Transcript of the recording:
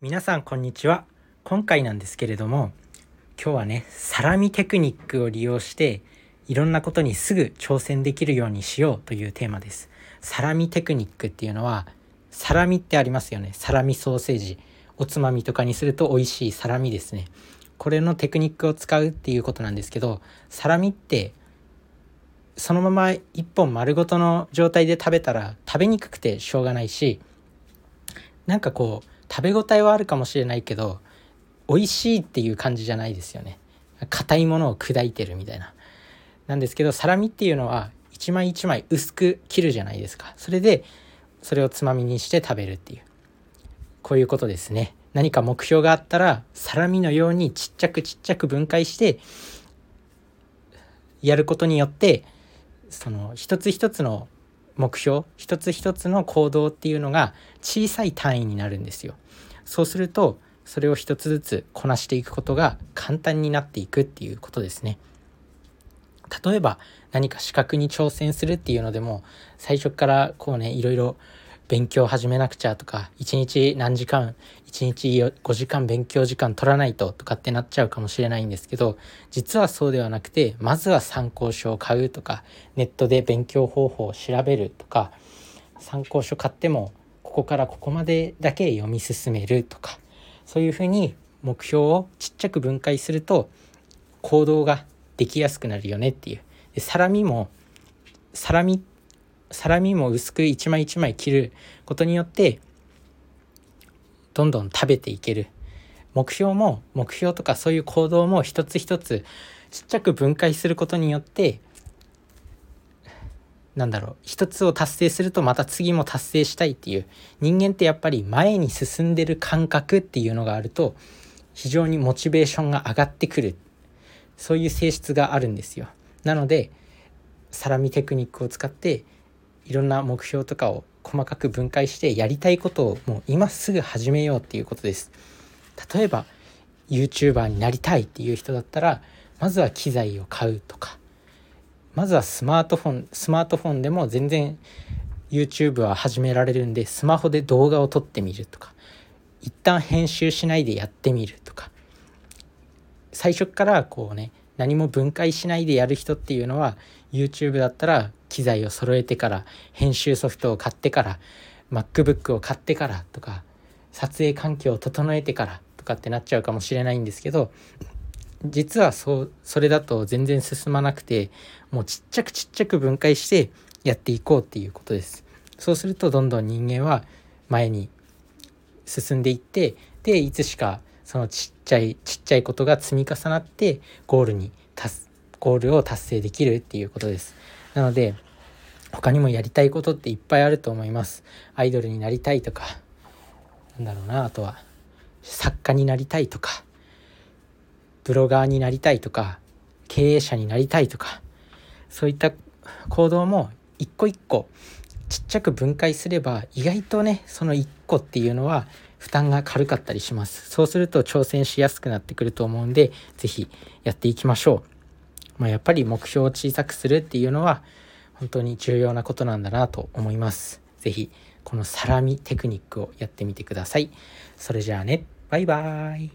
皆さんこんにちは。今回なんですけれども今日はねサラミテクニックを利用していろんなことにすぐ挑戦できるようにしようというテーマです。サラミテクニックっていうのはサラミってありますよね。サラミソーセージ。おつまみとかにすると美味しいサラミですね。これのテクニックを使うっていうことなんですけどサラミってそのまま1本丸ごとの状態で食べたら食べにくくてしょうがないしなんかこう食べ応えはあるかもしれないけど美味しいっていう感じじゃないですよね。硬いものを砕いてるみたいな。なんですけどサラミっていうのは一枚一枚薄く切るじゃないですか。それでそれをつまみにして食べるっていう。こういうことですね。何か目標があったらサラミのようにちっちゃくちっちゃく分解してやることによってその一つ一つの目標一つ一つの行動っていうのが小さい単位になるんですよ。そうするとそれを一つずつこなしていくことが簡単になっていくっていうことですね。例えば何か資格に挑戦するっていうのでも最初からこうねいろいろ勉強始めなくちゃとか1日何時間1日5時間勉強時間取らないととかってなっちゃうかもしれないんですけど実はそうではなくてまずは参考書を買うとかネットで勉強方法を調べるとか参考書買ってもここからここまでだけ読み進めるとかそういうふうに目標をちっちゃく分解すると行動ができやすくなるよねっていう。でサラミもサラミってサラミも薄く一枚一枚切ることによってどんどん食べていける。目標も目標とかそういう行動も一つ一つちっちゃく分解することによってなんだろう一つを達成するとまた次も達成したいっていう人間ってやっぱり前に進んでる感覚っていうのがあると非常にモチベーションが上がってくる。そういう性質があるんですよ。なのでサラミテクニックを使っていろんな目標とかを細かく分解してやりたいことをもう今すぐ始めようっていうことです。例えば YouTuber になりたいっていう人だったらまずは機材を買うとか。まずはスマートフォンスマートフォンでも全然 YouTube は始められるんでスマホで動画を撮ってみるとか。一旦編集しないでやってみるとか。最初からこうね何も分解しないでやる人っていうのは YouTube だったら機材を揃えてから編集ソフトを買ってから MacBook を買ってからとか撮影環境を整えてからとかってなっちゃうかもしれないんですけど実はそうそれだと全然進まなくてもうちっちゃくちっちゃく分解してやっていこうっていうことです。そうするとどんどん人間は前に進んでいってでいつしかそのちっちゃいちっちゃいことが積み重なってゴールに達ゴールを達成できるっていうことです。なので他にもやりたいことっていっぱいあると思います。アイドルになりたいとかなんだろうなあとは作家になりたいとかブロガーになりたいとか経営者になりたいとかそういった行動も一個一個ちっちゃく分解すれば意外とねその一個っていうのは負担が軽かったりします。そうすると挑戦しやすくなってくると思うんで是非やっていきましょう。まあ、やっぱり目標を小さくするっていうのは本当に重要なことなんだなと思います。是非このサラミテクニックをやってみてください。それじゃあね、バイバーイ。